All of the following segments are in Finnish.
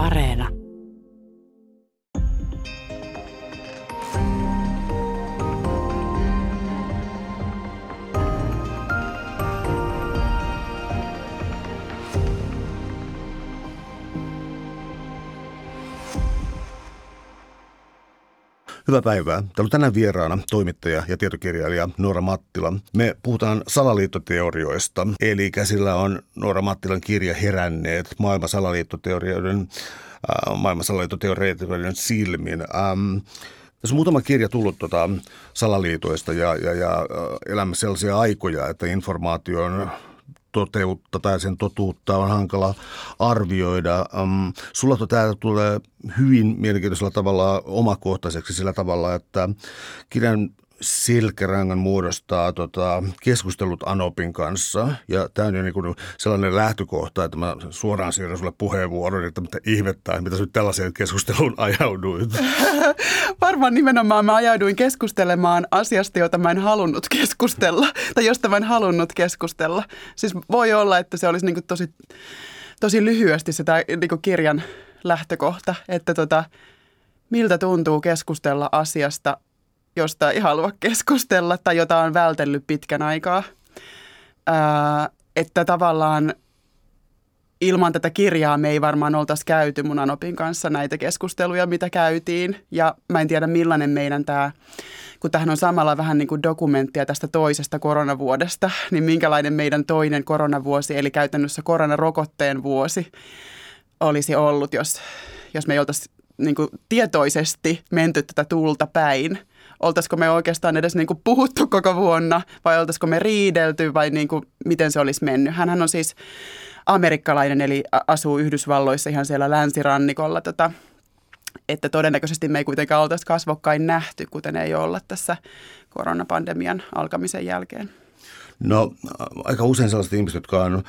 Areena. Hyvää päivää. Täällä on tänään vieraana toimittaja ja tietokirjailija Noora Mattila. Me puhutaan salaliittoteorioista, eli käsillä on Noora Mattilan kirja Heränneet maailman salaliittoteorioiden, äh, maailman salaliittoteorioiden silmin. Ähm, tässä on muutama kirja tullut tuota salaliitoista ja, ja, ja äh, elämme sellaisia aikoja, että informaation toteutta tai sen totuutta on hankala arvioida. Um, sulla tämä tulee hyvin mielenkiintoisella tavalla omakohtaiseksi sillä tavalla, että kirjan selkärangan muodostaa tota, keskustelut Anopin kanssa. Ja tämä on jo niin kuin sellainen lähtökohta, että mä suoraan siirrän sulle puheenvuoron, että mitä ihmettä, mitä nyt tällaiseen keskusteluun ajauduit. Varmaan nimenomaan mä ajauduin keskustelemaan asiasta, jota mä en halunnut keskustella, tai josta mä en halunnut keskustella. Siis voi olla, että se olisi niin kuin tosi, tosi lyhyesti se tämä niin kuin kirjan lähtökohta, että tota, miltä tuntuu keskustella asiasta, josta ei halua keskustella tai jota on vältellyt pitkän aikaa. Ää, että tavallaan ilman tätä kirjaa me ei varmaan oltaisi käyty mun Anopin kanssa näitä keskusteluja, mitä käytiin. Ja mä en tiedä millainen meidän tämä, kun tähän on samalla vähän niin kuin dokumenttia tästä toisesta koronavuodesta, niin minkälainen meidän toinen koronavuosi, eli käytännössä koronarokotteen vuosi olisi ollut, jos, jos me ei oltaisi niin kuin tietoisesti menty tätä tulta päin – oltaisiko me oikeastaan edes niin kuin puhuttu koko vuonna vai oltaisiko me riidelty vai niin kuin, miten se olisi mennyt. Hänhän on siis amerikkalainen eli asuu Yhdysvalloissa ihan siellä länsirannikolla. Tota, että todennäköisesti me ei kuitenkaan oltaisi kasvokkain nähty, kuten ei olla tässä koronapandemian alkamisen jälkeen. No aika usein sellaiset ihmiset, jotka on,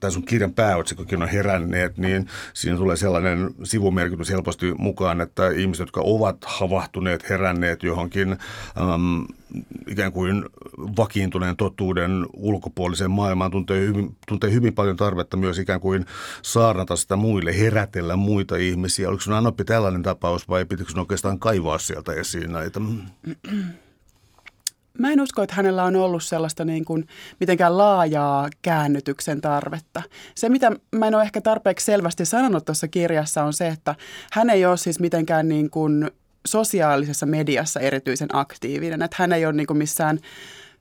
tämä sun kirjan pääotsikkokin on heränneet, niin siinä tulee sellainen sivumerkitys helposti mukaan, että ihmiset, jotka ovat havahtuneet, heränneet johonkin ähm, ikään kuin vakiintuneen totuuden ulkopuoliseen maailmaan, tuntee hyvin, tuntee hyvin paljon tarvetta myös ikään kuin saarnata sitä muille, herätellä muita ihmisiä. Oliko sun Anoppi tällainen tapaus vai pitikö sun oikeastaan kaivaa sieltä esiin näitä? Mä en usko, että hänellä on ollut sellaista niin kuin mitenkään laajaa käännytyksen tarvetta. Se, mitä mä en ole ehkä tarpeeksi selvästi sanonut tuossa kirjassa, on se, että hän ei ole siis mitenkään niin kuin sosiaalisessa mediassa erityisen aktiivinen. Että hän ei ole niin kuin missään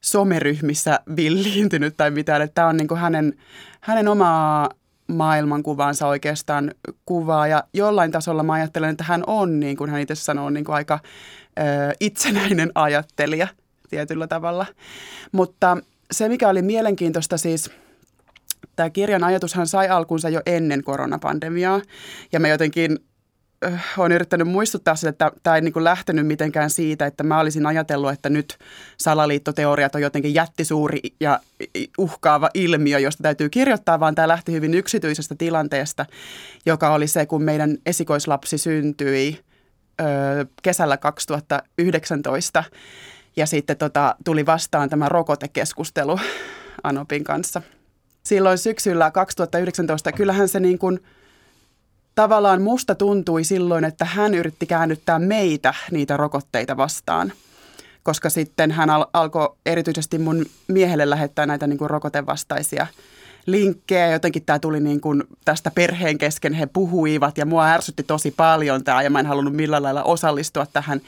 someryhmissä villiintynyt tai mitään. Että tämä on niin kuin hänen, hänen omaa maailmankuvaansa oikeastaan kuvaa. Ja jollain tasolla mä ajattelen, että hän on, niin kuin hän itse sanoo, niin kuin aika ö, itsenäinen ajattelija – tietyllä tavalla. Mutta se, mikä oli mielenkiintoista siis, tämä kirjan ajatushan sai alkunsa jo ennen koronapandemiaa. Ja mä jotenkin äh, olen yrittänyt muistuttaa sitä, että tämä ei niin lähtenyt mitenkään siitä, että mä olisin ajatellut, että nyt salaliittoteoriat on jotenkin jättisuuri ja uhkaava ilmiö, josta täytyy kirjoittaa, vaan tämä lähti hyvin yksityisestä tilanteesta, joka oli se, kun meidän esikoislapsi syntyi ö, kesällä 2019 ja sitten tota, tuli vastaan tämä rokotekeskustelu Anopin kanssa. Silloin syksyllä 2019, kyllähän se niin kuin, tavallaan musta tuntui silloin, että hän yritti käännyttää meitä niitä rokotteita vastaan. Koska sitten hän al- alkoi erityisesti mun miehelle lähettää näitä niin kuin rokotevastaisia – linkkejä. Jotenkin tämä tuli niin kuin tästä perheen kesken, he puhuivat ja mua ärsytti tosi paljon tämä ja mä en halunnut millään lailla osallistua tähän.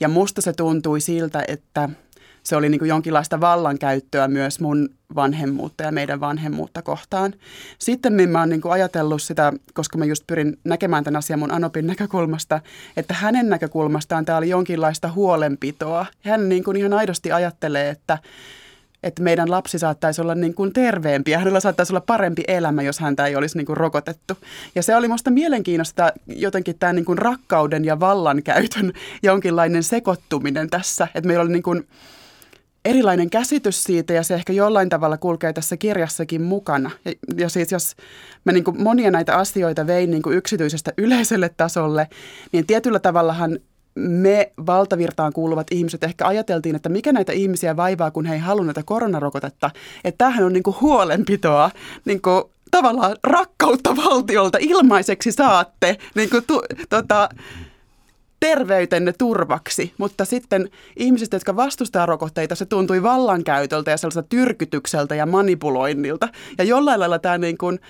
Ja musta se tuntui siltä, että se oli niin kuin jonkinlaista vallankäyttöä myös mun vanhemmuutta ja meidän vanhemmuutta kohtaan. Sitten mä oon niin kuin ajatellut sitä, koska mä just pyrin näkemään tämän asian mun Anopin näkökulmasta, että hänen näkökulmastaan tämä oli jonkinlaista huolenpitoa. Hän niin kuin ihan aidosti ajattelee, että että meidän lapsi saattaisi olla niin kuin terveempi ja hänellä saattaisi olla parempi elämä, jos häntä ei olisi niin kuin rokotettu. Ja se oli minusta mielenkiintoista jotenkin tämä niin kuin rakkauden ja vallankäytön jonkinlainen sekoittuminen tässä, että meillä oli niin kuin erilainen käsitys siitä ja se ehkä jollain tavalla kulkee tässä kirjassakin mukana. Ja, ja siis jos mä niin kuin monia näitä asioita vein niin kuin yksityisestä yleiselle tasolle, niin tietyllä tavallahan me valtavirtaan kuuluvat ihmiset ehkä ajateltiin, että mikä näitä ihmisiä vaivaa, kun he ei halua näitä koronarokotetta. Että tämähän on niin kuin huolenpitoa niin kuin tavallaan rakkautta valtiolta ilmaiseksi saatte niin kuin tu, tota, terveytenne turvaksi, mutta sitten ihmiset, jotka vastustaa rokotteita, se tuntui vallankäytöltä ja sellaiselta tyrkytykseltä ja manipuloinnilta. Ja jollain lailla tämä, niin kuin,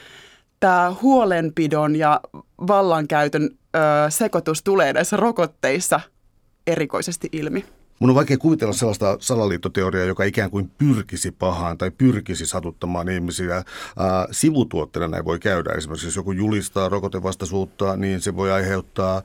tämä huolenpidon ja vallankäytön ö, sekoitus tulee näissä rokotteissa erikoisesti ilmi. Mun on vaikea kuvitella sellaista salaliittoteoriaa, joka ikään kuin pyrkisi pahaan tai pyrkisi satuttamaan ihmisiä. Sivutuotteena näin voi käydä. Esimerkiksi jos joku julistaa rokotevastaisuutta, niin se voi aiheuttaa,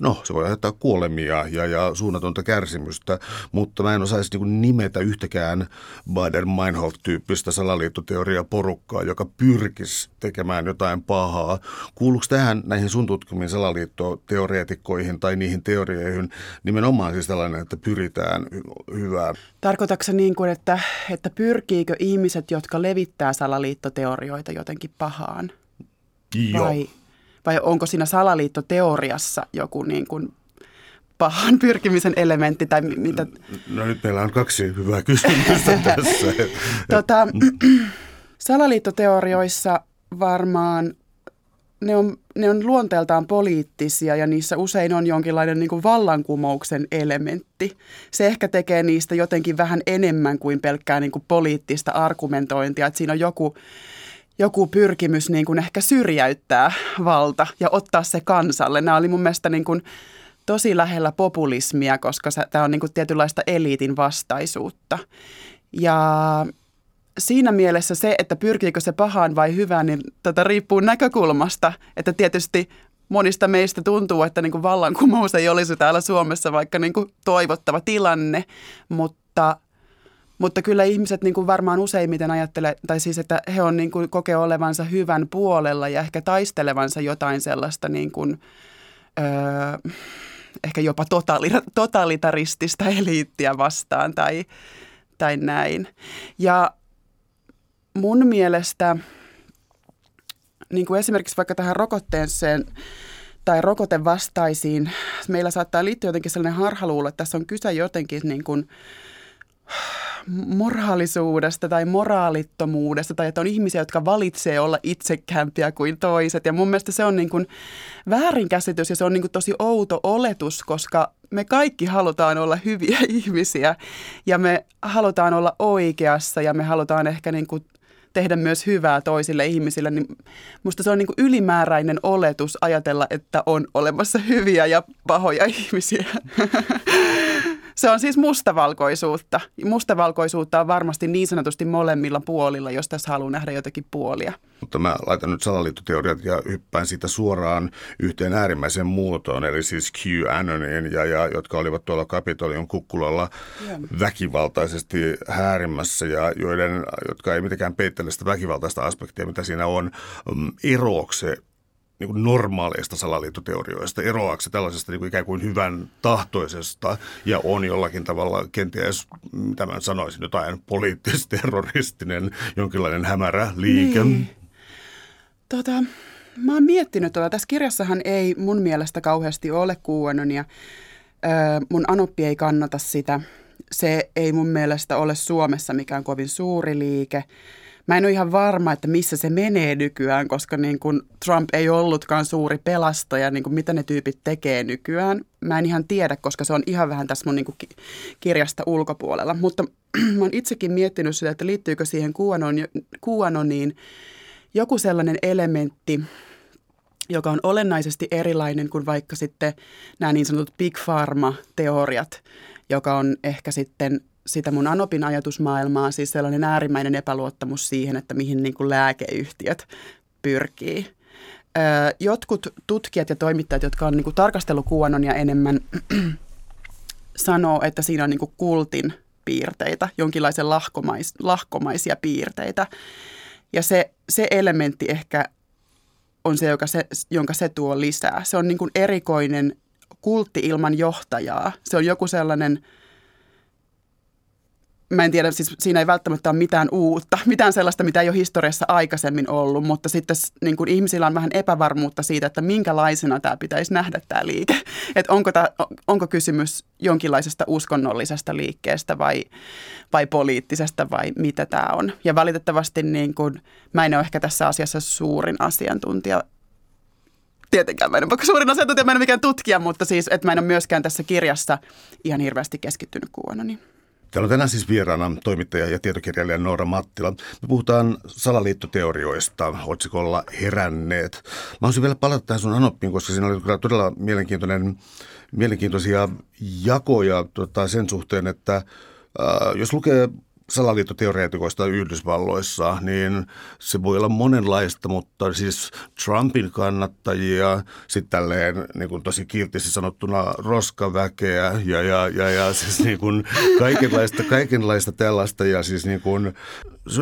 no, se voi aiheuttaa kuolemia ja, ja suunnatonta kärsimystä. Mutta mä en osaisi niin nimetä yhtäkään Bader-Meinhof-tyyppistä salaliittoteoriaa porukkaa, joka pyrkisi tekemään jotain pahaa. Kuuluuko tähän näihin sun tutkimiin salaliittoteoreetikkoihin tai niihin teorioihin nimenomaan siis tällainen, että pyritään hyvään. Tarkoitatko niin kuin, että, että pyrkiikö ihmiset, jotka levittää salaliittoteorioita jotenkin pahaan? Joo. Vai, vai onko siinä salaliittoteoriassa joku niin kuin pahan pyrkimisen elementti tai mitä? No nyt meillä on kaksi hyvää kysymystä tässä. tota, salaliittoteorioissa varmaan ne on, ne on luonteeltaan poliittisia ja niissä usein on jonkinlainen niin kuin vallankumouksen elementti. Se ehkä tekee niistä jotenkin vähän enemmän kuin pelkkää niin kuin poliittista argumentointia, että siinä on joku, joku pyrkimys niin kuin ehkä syrjäyttää valta ja ottaa se kansalle. Nämä oli mun mielestä niin kuin tosi lähellä populismia, koska tämä on niin kuin tietynlaista eliitin vastaisuutta. Ja siinä mielessä se, että pyrkiikö se pahaan vai hyvään, niin tätä riippuu näkökulmasta. Että tietysti monista meistä tuntuu, että niin kuin vallankumous ei olisi täällä Suomessa vaikka niin kuin toivottava tilanne, mutta, mutta kyllä ihmiset niin kuin varmaan useimmiten ajattelee, tai siis että he on niin kuin kokee olevansa hyvän puolella ja ehkä taistelevansa jotain sellaista niin kuin, öö, ehkä jopa totalitaristista eliittiä vastaan tai, tai näin. Ja mun mielestä niin kuin esimerkiksi vaikka tähän rokotteeseen tai rokotevastaisiin, meillä saattaa liittyä jotenkin sellainen harhaluulo, että tässä on kyse jotenkin niin kuin moraalisuudesta tai moraalittomuudesta tai että on ihmisiä, jotka valitsee olla itsekämpiä kuin toiset. Ja mun mielestä se on niin kuin väärinkäsitys ja se on niin kuin tosi outo oletus, koska me kaikki halutaan olla hyviä ihmisiä ja me halutaan olla oikeassa ja me halutaan ehkä niin kuin tehdä myös hyvää toisille ihmisille, niin musta se on niin kuin ylimääräinen oletus ajatella, että on olemassa hyviä ja pahoja ihmisiä. Se on siis mustavalkoisuutta. Mustavalkoisuutta on varmasti niin sanotusti molemmilla puolilla, jos tässä haluaa nähdä jotakin puolia. Mutta mä laitan nyt salaliittoteoriat ja hyppään siitä suoraan yhteen äärimmäiseen muotoon, eli siis QAnonin, ja, ja, jotka olivat tuolla Kapitolion kukkulalla yeah. väkivaltaisesti häärimässä, ja joiden, jotka ei mitenkään peittele sitä väkivaltaista aspektia, mitä siinä on. Mm, eroako se niin kuin normaaleista salaliittoteorioista, eroaako se tällaisesta niin kuin ikään kuin hyvän tahtoisesta ja on jollakin tavalla kenties, mitä mä sanoisin, jotain poliittis-terroristinen, jonkinlainen hämärä liike. Niin. Tota, mä oon miettinyt tuota. Tässä kirjassahan ei mun mielestä kauheasti ole ja Öö, mun anoppi ei kannata sitä. Se ei mun mielestä ole Suomessa mikään kovin suuri liike. Mä en ole ihan varma, että missä se menee nykyään, koska niin kuin Trump ei ollutkaan suuri pelastaja, niin kuin mitä ne tyypit tekee nykyään. Mä en ihan tiedä, koska se on ihan vähän tässä mun niin kirjasta ulkopuolella. Mutta mä oon itsekin miettinyt sitä, että liittyykö siihen QAnoniin joku sellainen elementti, joka on olennaisesti erilainen kuin vaikka sitten nämä niin sanotut big pharma-teoriat, joka on ehkä sitten sitä mun Anopin ajatusmaailmaa, siis sellainen äärimmäinen epäluottamus siihen, että mihin niin kuin lääkeyhtiöt pyrkii. Jotkut tutkijat ja toimittajat, jotka on niin kuin tarkastellut ja enemmän, sanoo, että siinä on niin kuin kultin piirteitä, jonkinlaisen lahkomais, lahkomaisia piirteitä. Ja se, se elementti ehkä on se, joka se, jonka se tuo lisää. Se on niin kuin erikoinen kultti ilman johtajaa. Se on joku sellainen – mä en tiedä, siis siinä ei välttämättä ole mitään uutta, mitään sellaista, mitä ei ole historiassa aikaisemmin ollut, mutta sitten niin kuin ihmisillä on vähän epävarmuutta siitä, että minkälaisena tämä pitäisi nähdä tämä liike. Että onko, tämä, onko kysymys jonkinlaisesta uskonnollisesta liikkeestä vai, vai poliittisesta vai mitä tämä on. Ja valitettavasti niin kuin, mä en ole ehkä tässä asiassa suurin asiantuntija tietenkään mä en ole suurin asiantuntija, mä en ole mikään tutkija, mutta siis, että mä en ole myöskään tässä kirjassa ihan hirveästi keskittynyt kuvanoni. Täällä on tänään siis vieraana toimittaja ja tietokirjailija Noora Mattila. Me puhutaan salaliittoteorioista otsikolla Heränneet. Mä haluaisin vielä palata tähän sun anoppiin, koska siinä oli todella mielenkiintoinen, mielenkiintoisia jakoja tota, sen suhteen, että äh, jos lukee salaliittoteoreetikoista Yhdysvalloissa, niin se voi olla monenlaista, mutta siis Trumpin kannattajia, sitten tälleen niin kuin tosi kiltisti sanottuna roskaväkeä ja, ja, ja, ja siis niin kuin kaikenlaista, kaikenlaista tällaista ja siis niin kuin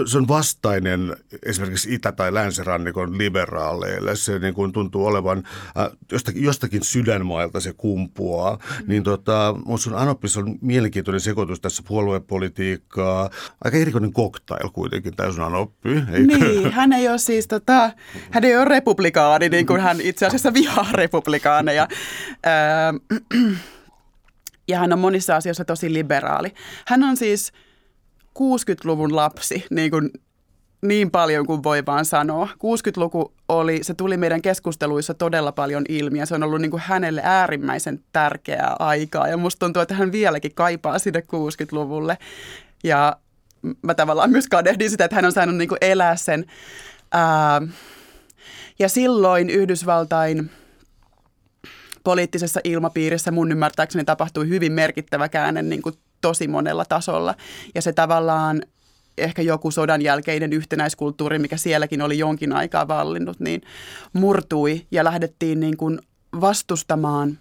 se on vastainen esimerkiksi itä- tai länsirannikon liberaaleille. Se niin kuin tuntuu olevan äh, jostakin, jostakin sydänmailta se kumpuaa. Mm. Niin tota, mun sun Anoppis on mielenkiintoinen sekoitus tässä puoluepolitiikkaa. Aika erikoinen cocktail kuitenkin tämä sun Anoppi. Eikö? Niin, hän ei ole siis tota, hän ei ole republikaani, niin kuin hän itse asiassa vihaa republikaaneja. Öö, ja hän on monissa asioissa tosi liberaali. Hän on siis – 60-luvun lapsi, niin, kuin, niin paljon kuin voi vaan sanoa. 60-luku oli, se tuli meidän keskusteluissa todella paljon ilmi ja se on ollut niin kuin hänelle äärimmäisen tärkeää aikaa. Ja musta tuntuu, että hän vieläkin kaipaa sinne 60-luvulle. Ja mä tavallaan myös kadehdin sitä, että hän on saanut niin kuin elää sen. Ää, ja silloin Yhdysvaltain poliittisessa ilmapiirissä mun ymmärtääkseni tapahtui hyvin merkittävä käänne niin kuin tosi monella tasolla. Ja se tavallaan ehkä joku sodan jälkeinen yhtenäiskulttuuri, mikä sielläkin oli jonkin aikaa vallinnut, niin murtui ja lähdettiin niin kuin vastustamaan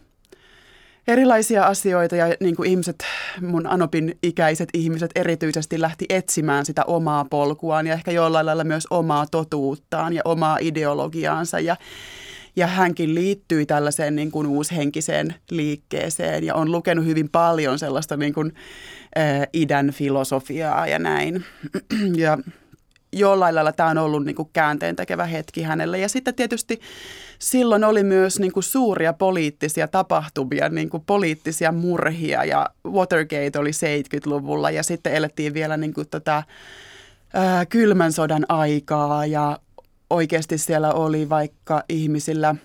erilaisia asioita ja niin kuin ihmiset, mun Anopin ikäiset ihmiset erityisesti lähti etsimään sitä omaa polkuaan ja ehkä jollain lailla myös omaa totuuttaan ja omaa ideologiaansa ja ja hänkin liittyi tällaiseen niin kuin uushenkiseen liikkeeseen ja on lukenut hyvin paljon sellaista niin kuin, ä, idän filosofiaa ja näin. ja jollain lailla tämä on ollut niin kuin käänteen tekevä hetki hänelle. Ja sitten tietysti silloin oli myös niin kuin suuria poliittisia tapahtumia, niin kuin poliittisia murhia ja Watergate oli 70-luvulla ja sitten elettiin vielä niin kuin tätä ää, kylmän sodan aikaa ja oikeasti siellä oli vaikka ihmisillä,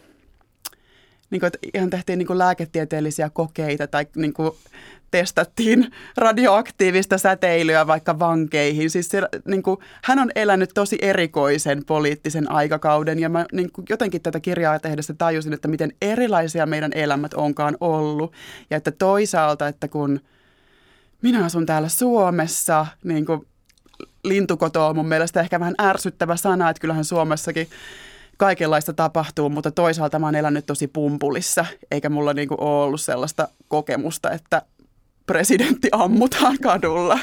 niin kuin, että ihan tehtiin niin kuin lääketieteellisiä kokeita tai niin kuin testattiin radioaktiivista säteilyä vaikka vankeihin. Siis se, niin kuin, hän on elänyt tosi erikoisen poliittisen aikakauden ja mä niin kuin, jotenkin tätä kirjaa tehdessä tajusin, että miten erilaisia meidän elämät onkaan ollut. Ja että toisaalta, että kun minä asun täällä Suomessa, niin kuin lintukoto on mun mielestä ehkä vähän ärsyttävä sana, että kyllähän Suomessakin kaikenlaista tapahtuu, mutta toisaalta mä oon elänyt tosi pumpulissa, eikä mulla niinku ole ollut sellaista kokemusta, että presidentti ammutaan kadulla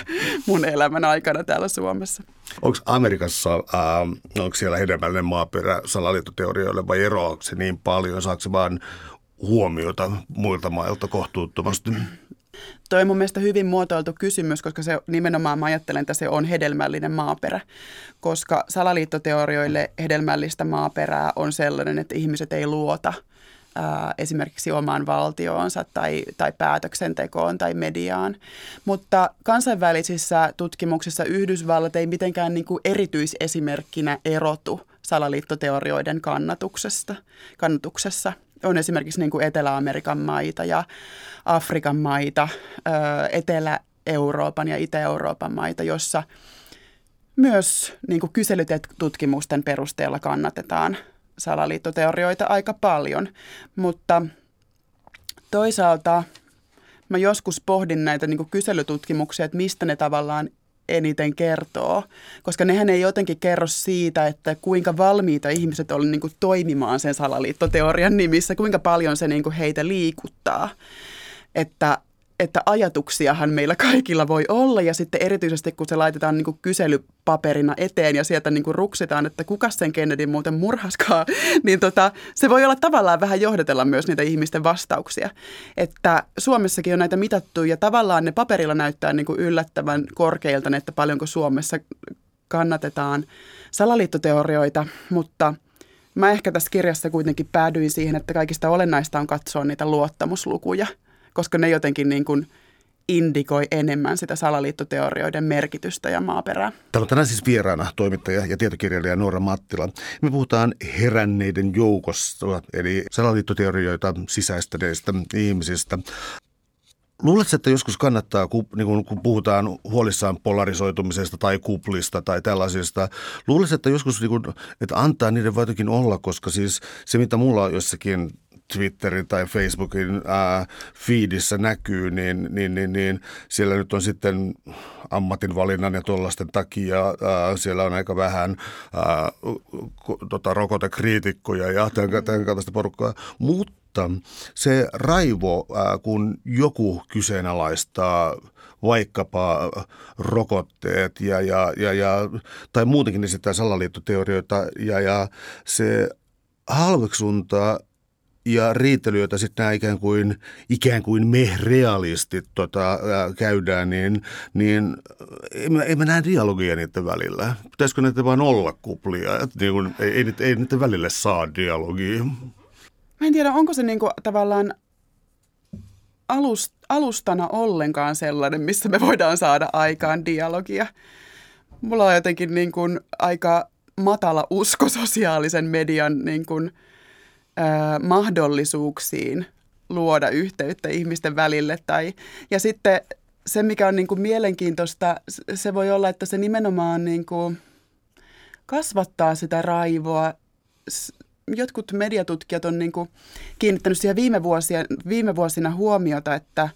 mun elämän aikana täällä Suomessa. Onko Amerikassa, äh, onko siellä hedelmällinen maaperä salaliittoteorioille vai eroako se niin paljon? Saako se vaan huomiota muilta mailta kohtuuttomasti? Toi on mun mielestä hyvin muotoiltu kysymys, koska se nimenomaan mä ajattelen, että se on hedelmällinen maaperä, koska salaliittoteorioille hedelmällistä maaperää on sellainen, että ihmiset ei luota ää, esimerkiksi omaan valtioonsa tai, tai päätöksentekoon tai mediaan. Mutta kansainvälisissä tutkimuksissa Yhdysvallat ei mitenkään niin kuin erityisesimerkkinä erotu salaliittoteorioiden kannatuksesta, kannatuksessa – on esimerkiksi niin kuin Etelä-Amerikan maita ja Afrikan maita, Etelä-Euroopan ja Itä-Euroopan maita, jossa myös niin kuin kyselytutkimusten perusteella kannatetaan salaliittoteorioita aika paljon, mutta toisaalta mä joskus pohdin näitä niin kyselytutkimuksia, että mistä ne tavallaan eniten kertoo, koska nehän ei jotenkin kerro siitä, että kuinka valmiita ihmiset on niin toimimaan sen salaliittoteorian nimissä, kuinka paljon se niin kuin heitä liikuttaa. Että että ajatuksiahan meillä kaikilla voi olla ja sitten erityisesti kun se laitetaan niin kuin kyselypaperina eteen ja sieltä niin kuin ruksitaan, että kuka sen Kennedy muuten murhaskaa, niin tota, se voi olla tavallaan vähän johdatella myös niitä ihmisten vastauksia. Että Suomessakin on näitä mitattu ja tavallaan ne paperilla näyttää niin kuin yllättävän korkeilta, että paljonko Suomessa kannatetaan salaliittoteorioita, mutta mä ehkä tässä kirjassa kuitenkin päädyin siihen, että kaikista olennaista on katsoa niitä luottamuslukuja – koska ne jotenkin niin kuin indikoi enemmän sitä salaliittoteorioiden merkitystä ja maaperää. Täällä on tänään siis vieraana toimittaja ja tietokirjailija Noora Mattila. Me puhutaan heränneiden joukosta, eli salaliittoteorioita sisäistäneistä ihmisistä. Luuletko, että joskus kannattaa, kun, niin kun, puhutaan huolissaan polarisoitumisesta tai kuplista tai tällaisista, luuletko, että joskus niin kun, että antaa niiden jotenkin olla, koska siis se, mitä mulla on jossakin Twitterin tai Facebookin ää, feedissä näkyy, niin, niin, niin, niin siellä nyt on sitten ammatinvalinnan ja tuollaisten takia ää, siellä on aika vähän ää, tota, rokotekriitikkoja ja tämän, tämän kaltaista porukkaa, mutta se raivo, ää, kun joku kyseenalaistaa vaikkapa rokotteet ja, ja, ja, ja, tai muutenkin esittää salaliittoteorioita ja, ja se halveksunta ja riitely, jota sitten nämä ikään kuin, ikään kuin me realistit tota, käydään, niin, niin ei, mä, ei mä näe dialogia niiden välillä. Pitäisikö näitä vaan olla kuplia? Että niin kuin, ei, ei, ei niiden välille saa dialogia. Mä en tiedä, onko se niin kuin, tavallaan alust, alustana ollenkaan sellainen, missä me voidaan saada aikaan dialogia. Mulla on jotenkin niin kuin aika matala usko sosiaalisen median niin kuin – mahdollisuuksiin luoda yhteyttä ihmisten välille. Tai, ja sitten se, mikä on niin kuin mielenkiintoista, se voi olla, että se nimenomaan niin kuin kasvattaa sitä raivoa. Jotkut mediatutkijat on niin kuin kiinnittänyt siihen viime, vuosia, viime vuosina huomiota, että,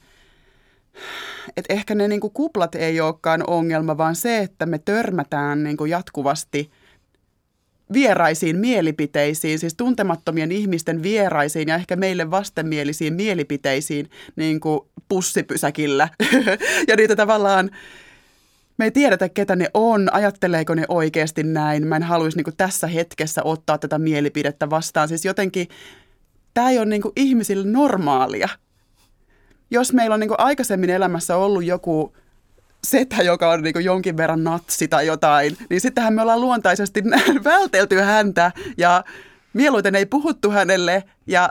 että ehkä ne niin kuin kuplat ei olekaan ongelma, vaan se, että me törmätään niin kuin jatkuvasti – vieraisiin mielipiteisiin, siis tuntemattomien ihmisten vieraisiin ja ehkä meille vastenmielisiin mielipiteisiin niin kuin pussipysäkillä. ja niitä tavallaan, me ei tiedetä, ketä ne on, ajatteleeko ne oikeasti näin. Mä en haluaisi niin kuin tässä hetkessä ottaa tätä mielipidettä vastaan. Siis jotenkin tämä ei ole niin kuin ihmisille normaalia. Jos meillä on niin kuin aikaisemmin elämässä ollut joku setä, joka on niin jonkin verran natsi tai jotain, niin sittenhän me ollaan luontaisesti vältelty häntä ja mieluiten ei puhuttu hänelle ja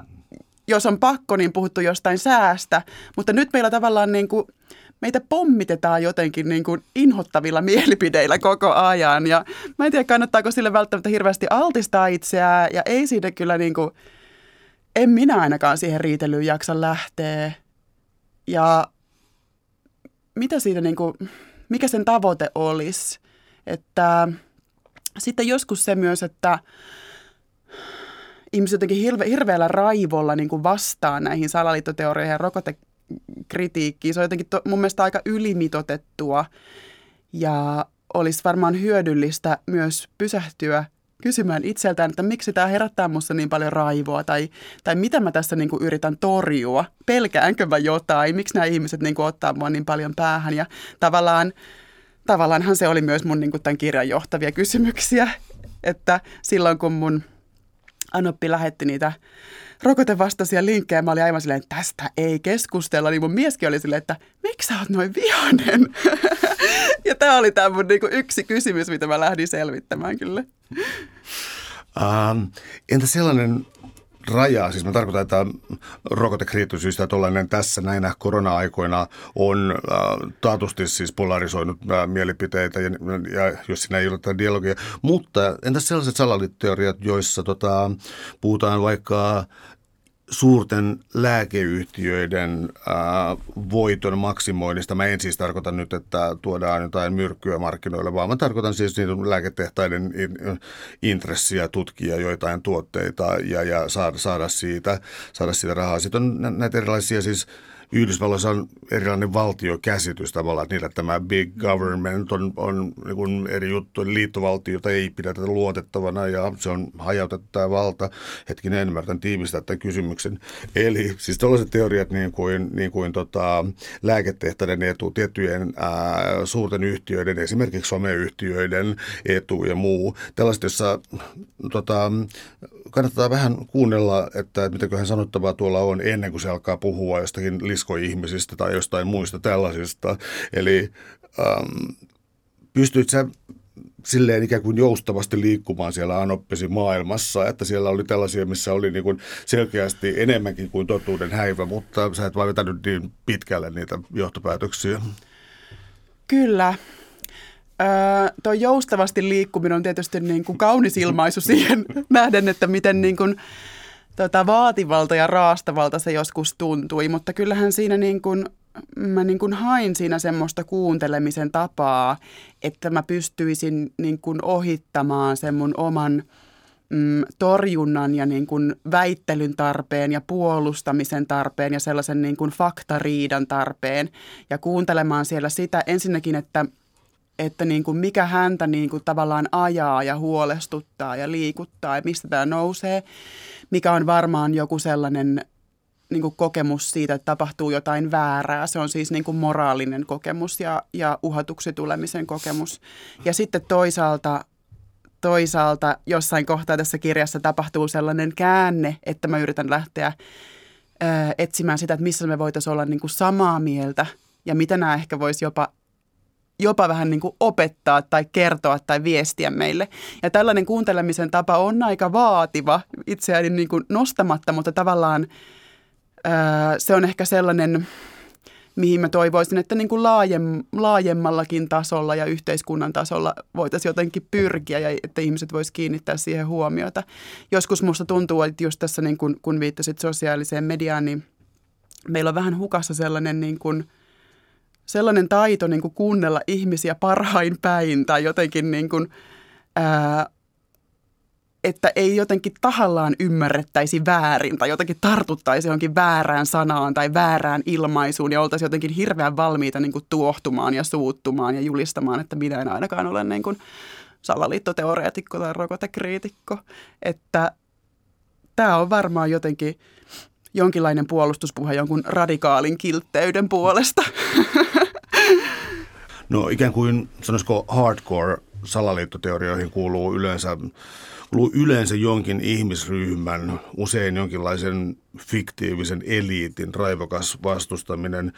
jos on pakko, niin puhuttu jostain säästä. Mutta nyt meillä tavallaan niin kuin, meitä pommitetaan jotenkin niin kuin inhottavilla mielipideillä koko ajan. Ja mä en tiedä, kannattaako sille välttämättä hirveästi altistaa itseään. Ja ei siitä kyllä niin kuin, en minä ainakaan siihen riitelyyn jaksa lähteä. Ja mitä siitä niin kuin, mikä sen tavoite olisi. Että sitten joskus se myös, että ihmiset jotenkin hirve, hirveällä raivolla niin kuin vastaa näihin salaliittoteorioihin ja rokotekritiikkiin. Se on jotenkin to, mun mielestä aika ylimitotettua ja olisi varmaan hyödyllistä myös pysähtyä kysymään itseltään, että miksi tämä herättää minussa niin paljon raivoa tai, tai mitä mä tässä niin kuin yritän torjua, pelkäänkö mä jotain, miksi nämä ihmiset niin kuin ottaa mua niin paljon päähän? Ja tavallaan, tavallaanhan se oli myös mun niin kuin tämän kirjan johtavia kysymyksiä, että silloin kun mun Anoppi lähetti niitä rokotevastaisia linkkejä. Mä olin aivan silleen, että tästä ei keskustella. Niin mun mieskin oli silleen, että miksi sä oot noin vihainen? ja tämä oli tämä mun niinku yksi kysymys, mitä mä lähdin selvittämään kyllä. Ähm, entä sellainen raja, siis mä tarkoitan, että rokotekriittisyys ja tuollainen tässä näinä korona-aikoina on äh, taatusti siis polarisoinut äh, mielipiteitä ja, ja jos siinä ei ole tätä dialogia. Mutta entäs sellaiset salaliitteoriat, joissa tota, puhutaan vaikka suurten lääkeyhtiöiden ää, voiton maksimoinnista. Mä en siis tarkoita nyt, että tuodaan jotain myrkkyä markkinoille, vaan mä tarkoitan siis niitä lääketehtaiden in, intressiä tutkia joitain tuotteita ja, ja saada, saada, siitä, saada siitä rahaa. Sitten on näitä erilaisia siis Yhdysvalloissa on erilainen valtiokäsitys tavallaan, että niillä tämä big government on, on niin kuin eri juttu, liittovaltiota ei pidetä luotettavana ja se on hajautettu tämä valta. Hetkinen, en tiivistää tämän kysymyksen. Eli siis tällaiset teoriat niin kuin, niin kuin tota, lääketehtäiden etu, tiettyjen ää, suurten yhtiöiden, esimerkiksi someyhtiöiden etu ja muu. Tällaiset, jossa tota, kannattaa vähän kuunnella, että mitäköhän sanottavaa tuolla on ennen kuin se alkaa puhua jostakin liskoihmisistä tai jostain muista tällaisista. Eli ähm, pystyt sä silleen ikään kuin joustavasti liikkumaan siellä anoppisi maailmassa, että siellä oli tällaisia, missä oli niin kuin selkeästi enemmänkin kuin totuuden häivä, mutta sä et vaan vetänyt niin pitkälle niitä johtopäätöksiä. Kyllä. Öö, tuo joustavasti liikkuminen on tietysti niin kuin kaunis ilmaisu siihen nähden, että miten niin kuin, tota, vaativalta ja raastavalta se joskus tuntui, mutta kyllähän siinä niin kuin, mä niin kuin hain siinä semmoista kuuntelemisen tapaa, että mä pystyisin niin kuin ohittamaan sen mun oman mm, torjunnan ja niin kuin väittelyn tarpeen ja puolustamisen tarpeen ja sellaisen niin kuin faktariidan tarpeen. Ja kuuntelemaan siellä sitä ensinnäkin, että – että niin kuin mikä häntä niin kuin tavallaan ajaa ja huolestuttaa ja liikuttaa ja mistä tämä nousee, mikä on varmaan joku sellainen niin kuin kokemus siitä, että tapahtuu jotain väärää. Se on siis niin kuin moraalinen kokemus ja, ja uhatuksi tulemisen kokemus. Ja sitten toisaalta, toisaalta jossain kohtaa tässä kirjassa tapahtuu sellainen käänne, että mä yritän lähteä ää, etsimään sitä, että missä me voitaisiin olla niin kuin samaa mieltä ja mitä nämä ehkä voisi jopa jopa vähän niin kuin opettaa tai kertoa tai viestiä meille. Ja tällainen kuuntelemisen tapa on aika vaativa itseäni niin kuin nostamatta, mutta tavallaan ää, se on ehkä sellainen, mihin mä toivoisin, että niin kuin laajem, laajemmallakin tasolla ja yhteiskunnan tasolla voitaisiin jotenkin pyrkiä ja että ihmiset voisivat kiinnittää siihen huomiota. Joskus musta tuntuu, että just tässä niin kuin, kun viittasit sosiaaliseen mediaan, niin meillä on vähän hukassa sellainen niin kuin – sellainen taito niin kuin kuunnella ihmisiä parhain päin tai jotenkin niin kuin, ää, että ei jotenkin tahallaan ymmärrettäisi väärin tai jotenkin tartuttaisi johonkin väärään sanaan tai väärään ilmaisuun ja oltaisiin jotenkin hirveän valmiita niin kuin tuohtumaan ja suuttumaan ja julistamaan, että minä en ainakaan ole niin kuin salaliittoteoreetikko tai rokotekriitikko. Että tämä on varmaan jotenkin jonkinlainen puolustuspuhe jonkun radikaalin kiltteyden puolesta. No ikään kuin, sanoisiko hardcore salaliittoteorioihin kuuluu yleensä, kuuluu yleensä jonkin ihmisryhmän, usein jonkinlaisen fiktiivisen eliitin raivokas vastustaminen,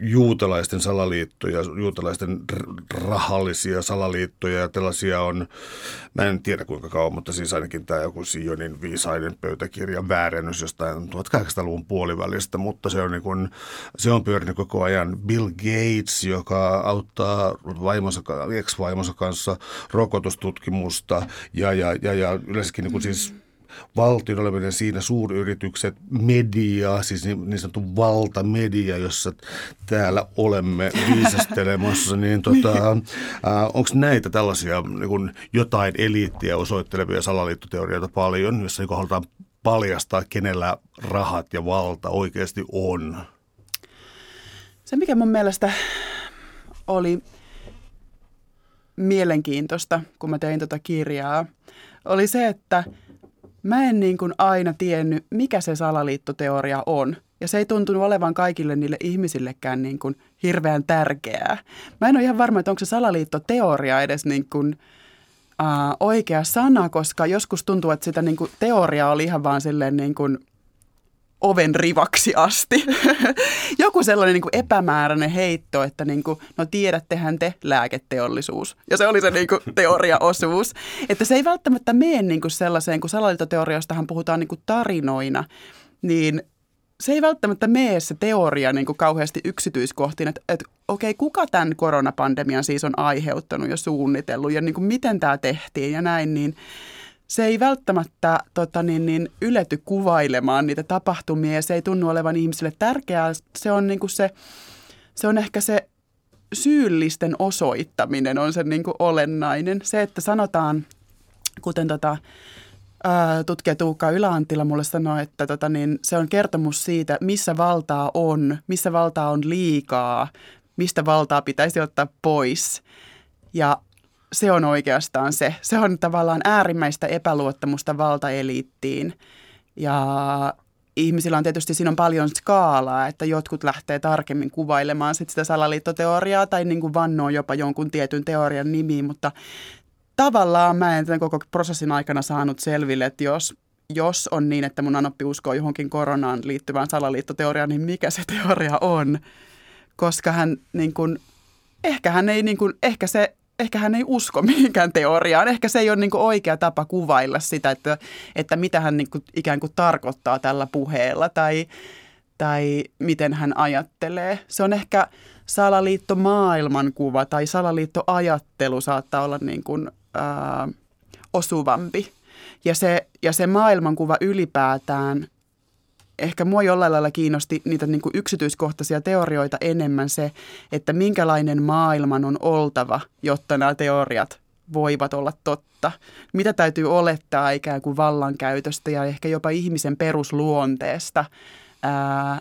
juutalaisten salaliittoja, juutalaisten rahallisia salaliittoja ja tällaisia on, mä en tiedä kuinka kauan, mutta siis ainakin tämä joku Sionin viisaiden pöytäkirjan väärennys jostain 1800-luvun puolivälistä, mutta se on, niin kuin, se on pyörinyt koko ajan. Bill Gates, joka auttaa vaimonsa, ex-vaimonsa kanssa rokotustutkimusta ja, ja, ja, ja yleensäkin niin kuin siis valtion oleminen siinä, suuryritykset, media, siis niin, niin sanottu valtamedia, jossa täällä olemme viisastelemassa, niin tota, onko näitä tällaisia niin kuin jotain eliittiä osoittelevia salaliittoteorioita paljon, jossa niin halutaan paljastaa, kenellä rahat ja valta oikeasti on? Se, mikä mun mielestä oli mielenkiintoista, kun mä tein tota kirjaa, oli se, että – mä en niin kuin aina tiennyt, mikä se salaliittoteoria on. Ja se ei tuntunut olevan kaikille niille ihmisillekään niin kuin hirveän tärkeää. Mä en ole ihan varma, että onko se salaliittoteoria edes niin kuin, uh, oikea sana, koska joskus tuntuu, että sitä niin kuin teoria oli ihan vaan silleen niin kuin oven rivaksi asti. Joku sellainen niin kuin epämääräinen heitto, että niin kuin, no tiedättehän te lääketeollisuus. Ja se oli se niin kuin teoriaosuus. Että se ei välttämättä mene niin kuin sellaiseen, kun salaliittoteorioistahan puhutaan niin kuin tarinoina, niin se ei välttämättä mene se teoria niin kuin kauheasti yksityiskohtiin, että, että okei, kuka tämän koronapandemian siis on aiheuttanut ja suunnitellut ja niin kuin miten tämä tehtiin ja näin, niin – se ei välttämättä tota, niin, niin, ylety kuvailemaan niitä tapahtumia ja se ei tunnu olevan ihmisille tärkeää. Se on, niin kuin se, se on ehkä se syyllisten osoittaminen on se niin kuin olennainen. Se, että sanotaan, kuten tota, tutkija Tuukka Yläanttila mulle sanoi, että tota, niin, se on kertomus siitä, missä valtaa on, missä valtaa on liikaa, mistä valtaa pitäisi ottaa pois. Ja se on oikeastaan se. Se on tavallaan äärimmäistä epäluottamusta valtaeliittiin. Ja ihmisillä on tietysti, siinä on paljon skaalaa, että jotkut lähtee tarkemmin kuvailemaan sit sitä salaliittoteoriaa tai niin kuin vannoo jopa jonkun tietyn teorian nimiin, mutta tavallaan mä en tämän koko prosessin aikana saanut selville, että jos, jos on niin, että mun anoppi uskoo johonkin koronaan liittyvään salaliittoteoriaan, niin mikä se teoria on? Koska hän niin kuin, ehkä hän ei niin kuin, ehkä se ehkä hän ei usko mihinkään teoriaan. Ehkä se ei ole niin kuin oikea tapa kuvailla sitä, että, että mitä hän niin kuin ikään kuin tarkoittaa tällä puheella tai, tai miten hän ajattelee. Se on ehkä salaliitto maailmankuva tai salaliittoajattelu saattaa olla niin kuin, ää, osuvampi. Ja se, ja se maailmankuva ylipäätään – ehkä mua jollain lailla kiinnosti niitä niin kuin yksityiskohtaisia teorioita enemmän se, että minkälainen maailman on oltava, jotta nämä teoriat voivat olla totta. Mitä täytyy olettaa ikään kuin vallankäytöstä ja ehkä jopa ihmisen perusluonteesta, ää,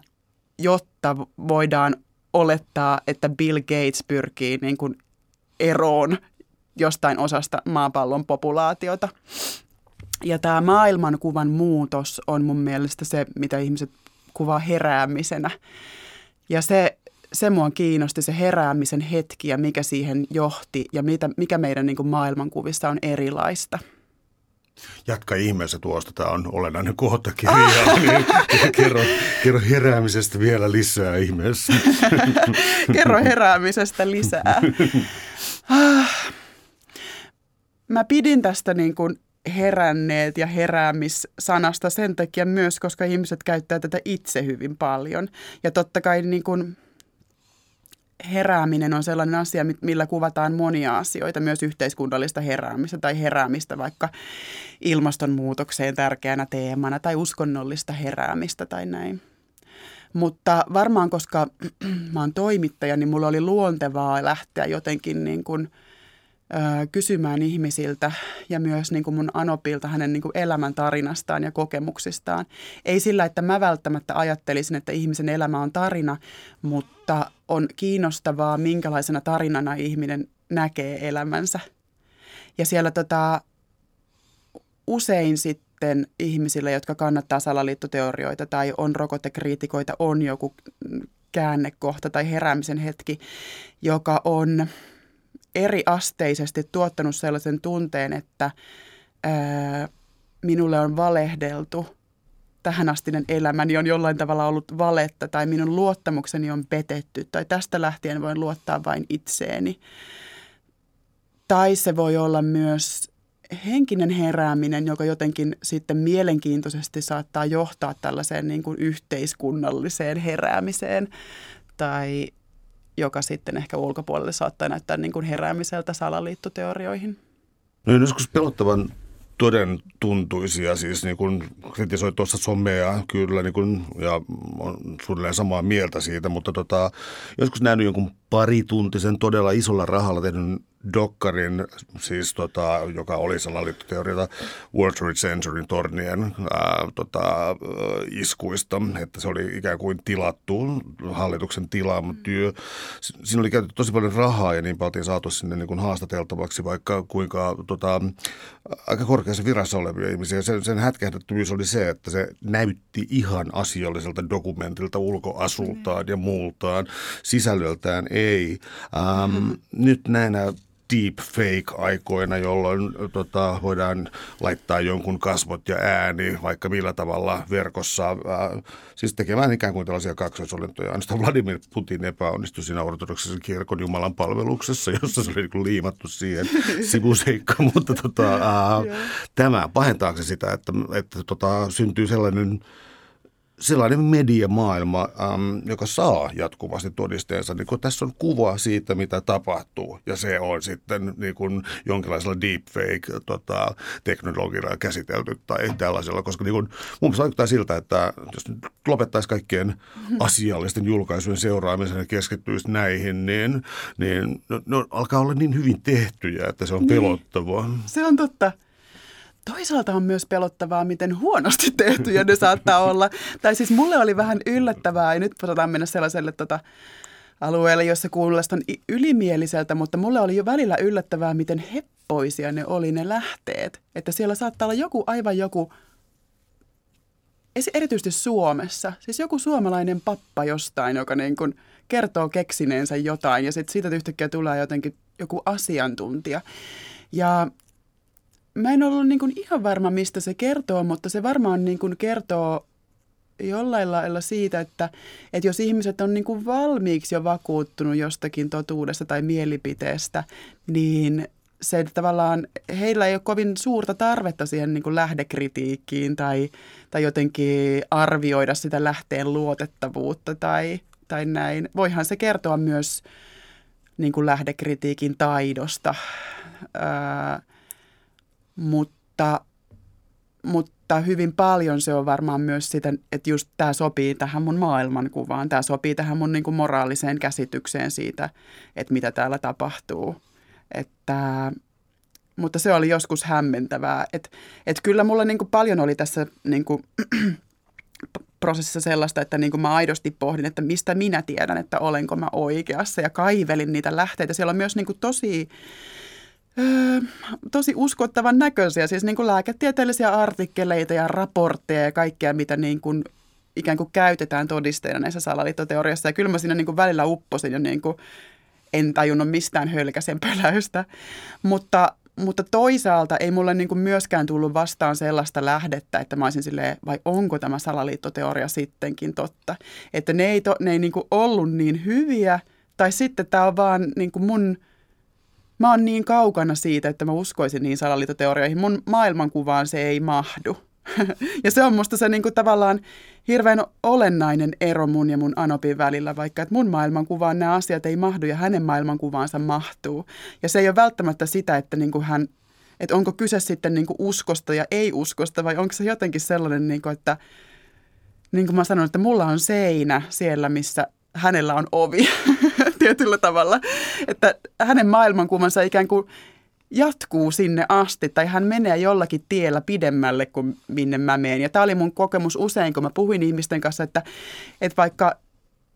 jotta voidaan olettaa, että Bill Gates pyrkii niin kuin eroon jostain osasta maapallon populaatiota. Ja tämä maailmankuvan muutos on mun mielestä se, mitä ihmiset kuvaa heräämisenä. Ja se, se mua kiinnosti, se heräämisen hetki ja mikä siihen johti ja mitä, mikä meidän niin kuin maailmankuvissa on erilaista. Jatka ihmeessä tuosta, tämä on olennainen kohta kirjaa, niin kerro, kerro heräämisestä vielä lisää ihmeessä. kerro heräämisestä lisää. Ah. Mä pidin tästä niin kuin heränneet ja heräämissanasta sen takia myös, koska ihmiset käyttää tätä itse hyvin paljon. Ja totta kai niin kuin herääminen on sellainen asia, millä kuvataan monia asioita, myös yhteiskunnallista heräämistä tai heräämistä vaikka ilmastonmuutokseen tärkeänä teemana tai uskonnollista heräämistä tai näin. Mutta varmaan, koska mä oon toimittaja, niin mulla oli luontevaa lähteä jotenkin niin kuin – kysymään ihmisiltä ja myös niin kuin mun Anopilta hänen niin kuin elämäntarinastaan ja kokemuksistaan. Ei sillä, että mä välttämättä ajattelisin, että ihmisen elämä on tarina, mutta on kiinnostavaa, minkälaisena tarinana ihminen näkee elämänsä. Ja siellä tota, usein sitten ihmisillä, jotka kannattaa salaliittoteorioita tai on rokotekriitikoita, on joku käännekohta tai heräämisen hetki, joka on – eri asteisesti tuottanut sellaisen tunteen, että ää, minulle on valehdeltu. Tähänastinen elämäni on jollain tavalla ollut valetta tai minun luottamukseni on petetty tai tästä lähtien voin luottaa vain itseeni. Tai se voi olla myös henkinen herääminen, joka jotenkin sitten mielenkiintoisesti saattaa johtaa tällaiseen niin kuin yhteiskunnalliseen heräämiseen tai joka sitten ehkä ulkopuolelle saattaa näyttää niin kuin heräämiseltä salaliittoteorioihin. No joskus pelottavan toden tuntuisia, siis niin kuin kritisoi tuossa somea kyllä niin kuin, ja on suunnilleen samaa mieltä siitä, mutta tota, joskus nähnyt jonkun parituntisen todella isolla rahalla tehnyt Dokkarin, siis tota, joka oli salaliittoteoriata World Trade Centerin tornien ää, tota, iskuista, että se oli ikään kuin tilattu hallituksen tilaama työ. Siinä oli käytetty tosi paljon rahaa ja niin paljon saatu sinne niin kuin haastateltavaksi, vaikka kuinka tota, aika korkeassa virassa olevia ihmisiä. Sen, sen hätkähdettävyys oli se, että se näytti ihan asialliselta dokumentilta ulkoasultaan mm. ja muultaan, sisällöltään ei. Ähm, mm-hmm. Nyt näinä deepfake-aikoina, jolloin tota, voidaan laittaa jonkun kasvot ja ääni vaikka millä tavalla verkossa, ää, siis tekemään ikään kuin tällaisia kaksoisolentoja. Ainoastaan Vladimir Putin epäonnistui siinä ortodoksisen kirkon Jumalan palveluksessa, jossa se oli niin liimattu siihen sivuseikka, mutta tota, ää, tämä, pahentaako se sitä, että, että tota, syntyy sellainen sellainen mediamaailma, äm, joka saa jatkuvasti todisteensa. Niin kun tässä on kuva siitä, mitä tapahtuu, ja se on sitten niin kun jonkinlaisella deepfake-teknologialla tota, käsitelty tai tällaisella, koska niin kun, mun mielestä vaikuttaa siltä, että jos nyt lopettaisiin kaikkien asiallisten julkaisujen seuraamisen ja keskittyisi näihin, niin, niin no, no, alkaa olla niin hyvin tehtyjä, että se on niin. pelottavaa. Se on totta. Toisaalta on myös pelottavaa, miten huonosti tehtyjä ne saattaa olla. Tai siis mulle oli vähän yllättävää, ja nyt voidaan mennä sellaiselle tota, alueelle, jossa kuulostan ylimieliseltä, mutta mulle oli jo välillä yllättävää, miten heppoisia ne oli ne lähteet. Että siellä saattaa olla joku, aivan joku, erityisesti Suomessa, siis joku suomalainen pappa jostain, joka niin kuin kertoo keksineensä jotain ja sitten siitä yhtäkkiä tulee jotenkin joku asiantuntija. Ja mä en ollut niin kuin ihan varma, mistä se kertoo, mutta se varmaan niin kuin kertoo jollain lailla siitä, että, että jos ihmiset on niin kuin valmiiksi jo vakuuttunut jostakin totuudesta tai mielipiteestä, niin se tavallaan, heillä ei ole kovin suurta tarvetta siihen niin kuin lähdekritiikkiin tai, tai jotenkin arvioida sitä lähteen luotettavuutta tai, tai näin. Voihan se kertoa myös niin kuin lähdekritiikin taidosta, ää, mutta, mutta hyvin paljon se on varmaan myös sitä, että just tämä sopii tähän mun maailmankuvaan, tämä sopii tähän mun niin kuin moraaliseen käsitykseen siitä, että mitä täällä tapahtuu. Että, mutta se oli joskus hämmentävää. Että et kyllä mulla niin kuin paljon oli tässä niin kuin, prosessissa sellaista, että niin kuin mä aidosti pohdin, että mistä minä tiedän, että olenko mä oikeassa ja kaivelin niitä lähteitä. Siellä on myös niin kuin tosi, öö, tosi uskottavan näköisiä, siis niin kuin lääketieteellisiä artikkeleita ja raportteja ja kaikkea, mitä niin kuin ikään kuin käytetään todisteena näissä salaliittoteoriassa. Ja kyllä mä siinä niin kuin välillä upposin ja niin kuin en tajunnut mistään hölkäsen pöläystä. Mutta, mutta toisaalta ei mulle niin kuin myöskään tullut vastaan sellaista lähdettä, että mä olisin silleen, vai onko tämä salaliittoteoria sittenkin totta. Että ne ei, to, ne ei niin kuin ollut niin hyviä, tai sitten tämä on vaan niin kuin mun, mä oon niin kaukana siitä, että mä uskoisin niin salaliittoteorioihin. Mun maailmankuvaan se ei mahdu. ja se on musta se niin kuin tavallaan hirveän olennainen ero mun ja mun Anopin välillä, vaikka että mun maailmankuvaan nämä asiat ei mahdu ja hänen maailmankuvaansa mahtuu. Ja se ei ole välttämättä sitä, että niin kuin hän, että onko kyse sitten niin kuin uskosta ja ei-uskosta vai onko se jotenkin sellainen, niin kuin, että niin kuin mä sanon, että mulla on seinä siellä, missä hänellä on ovi tietyllä tavalla. Että hänen maailmankuvansa ikään kuin jatkuu sinne asti tai hän menee jollakin tiellä pidemmälle kuin minne mä menen. Ja tämä oli mun kokemus usein, kun mä puhuin ihmisten kanssa, että, että vaikka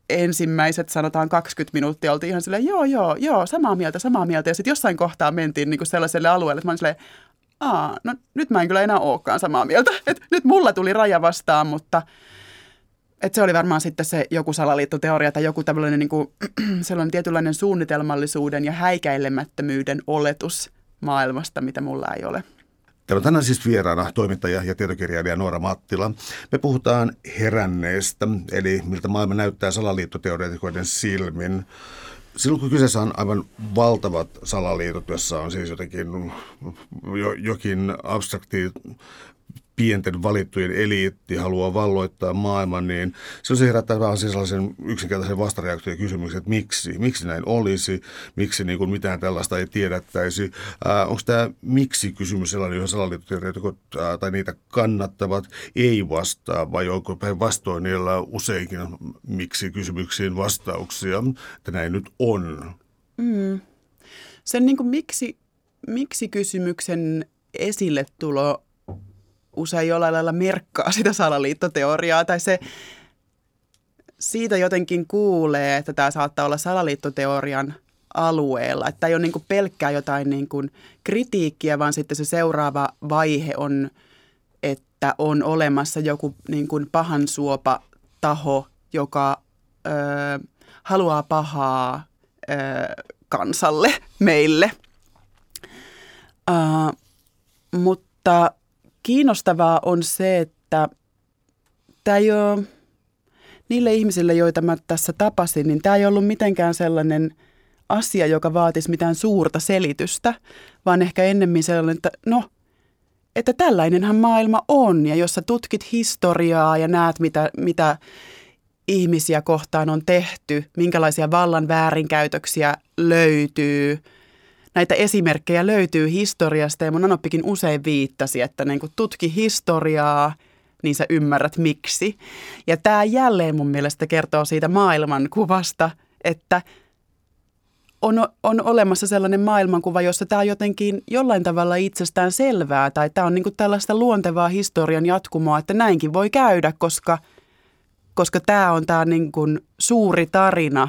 ensimmäiset sanotaan 20 minuuttia oltiin ihan silleen, joo, joo, joo, samaa mieltä, samaa mieltä. Ja sitten jossain kohtaa mentiin niin kuin sellaiselle alueelle, että mä olin silleen, aa, no nyt mä en kyllä enää olekaan samaa mieltä. Et nyt mulla tuli raja vastaan, mutta et se oli varmaan sitten se joku salaliittoteoria tai joku tällainen niin kuin, sellainen tietynlainen suunnitelmallisuuden ja häikäilemättömyyden oletus – maailmasta, mitä mulla ei ole. Täällä on tänään siis vieraana toimittaja ja tietokirjailija Noora Mattila. Me puhutaan heränneestä, eli miltä maailma näyttää salaliittoteoreetikoiden silmin. Silloin kun kyseessä on aivan valtavat salaliitot, jossa on siis jotenkin jo, jokin abstrakti pienten valittujen eliitti haluaa valloittaa maailman, niin se, se herättää vähän sellaisen yksinkertaisen vastareaktion kysymyksen, että miksi, miksi näin olisi, miksi niin kuin mitään tällaista ei tiedettäisi. Äh, onko tämä miksi-kysymys sellainen, johon salaliittoteoreetikot äh, tai niitä kannattavat ei vastaa, vai onko päinvastoin niillä useinkin miksi-kysymyksiin vastauksia, että näin nyt on? Mm. Sen niin kuin miksi, miksi-kysymyksen esille tulo usein jollain lailla merkkaa sitä salaliittoteoriaa tai se siitä jotenkin kuulee, että tämä saattaa olla salaliittoteorian alueella. Että ei ole niin pelkkää jotain niin kuin kritiikkiä, vaan sitten se seuraava vaihe on, että on olemassa joku niin kuin pahansuopa taho, joka ö, haluaa pahaa ö, kansalle, meille. Uh, mutta kiinnostavaa on se, että tämä ei ole, niille ihmisille, joita mä tässä tapasin, niin tämä ei ollut mitenkään sellainen asia, joka vaatisi mitään suurta selitystä, vaan ehkä ennemmin sellainen, että no, että tällainenhan maailma on. Ja jos sä tutkit historiaa ja näet, mitä, mitä ihmisiä kohtaan on tehty, minkälaisia vallan väärinkäytöksiä löytyy – näitä esimerkkejä löytyy historiasta ja mun Anoppikin usein viittasi, että niin kun tutki historiaa, niin sä ymmärrät miksi. Ja tämä jälleen mun mielestä kertoo siitä maailmankuvasta, että on, on olemassa sellainen maailmankuva, jossa tämä on jotenkin jollain tavalla itsestään selvää tai tämä on niin tällaista luontevaa historian jatkumoa, että näinkin voi käydä, koska, koska tämä on tämä niin suuri tarina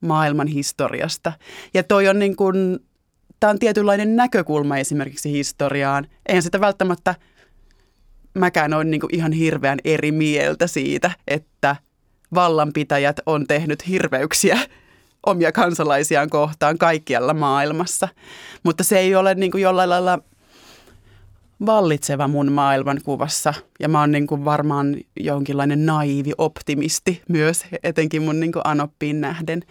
maailman historiasta. Ja toi on niin kuin, tämä on tietynlainen näkökulma esimerkiksi historiaan. Eihän sitä välttämättä mäkään ole niin ihan hirveän eri mieltä siitä, että vallanpitäjät on tehnyt hirveyksiä omia kansalaisiaan kohtaan kaikkialla maailmassa. Mutta se ei ole niin jollain lailla vallitseva mun maailmankuvassa. Ja mä oon niin varmaan jonkinlainen naivi optimisti myös, etenkin mun niin anoppiin nähden.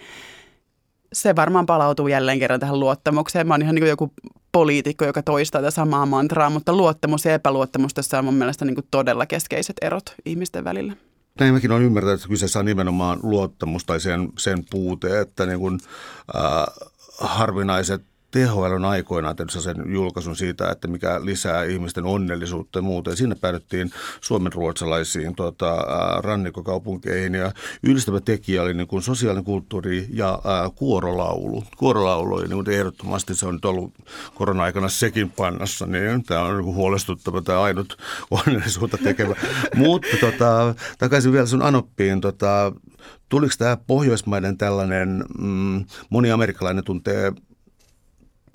Se varmaan palautuu jälleen kerran tähän luottamukseen. Mä oon ihan niin kuin joku poliitikko, joka toistaa tätä samaa mantraa, mutta luottamus ja epäluottamus tässä on mun mielestä niin kuin todella keskeiset erot ihmisten välillä. Näin mäkin olen ymmärtänyt, että kyseessä on nimenomaan luottamus tai sen, sen puute, että niin kuin, äh, harvinaiset THL on aikoinaan tehnyt sen julkaisun siitä, että mikä lisää ihmisten onnellisuutta ja muuta. Ja siinä päädyttiin suomen ruotsalaisiin tuota, rannikkokaupunkeihin ja yhdistävä tekijä oli niin kuin sosiaalinen kulttuuri ja ää, kuorolaulu. Kuorolaulu oli niin ehdottomasti, se on nyt ollut korona-aikana sekin pannassa, niin tämä on niin huolestuttava tämä ainut onnellisuutta tekevä. Mutta tota, takaisin vielä sun Anoppiin, tota, tuliko tämä Pohjoismaiden tällainen, mm, moni amerikkalainen tuntee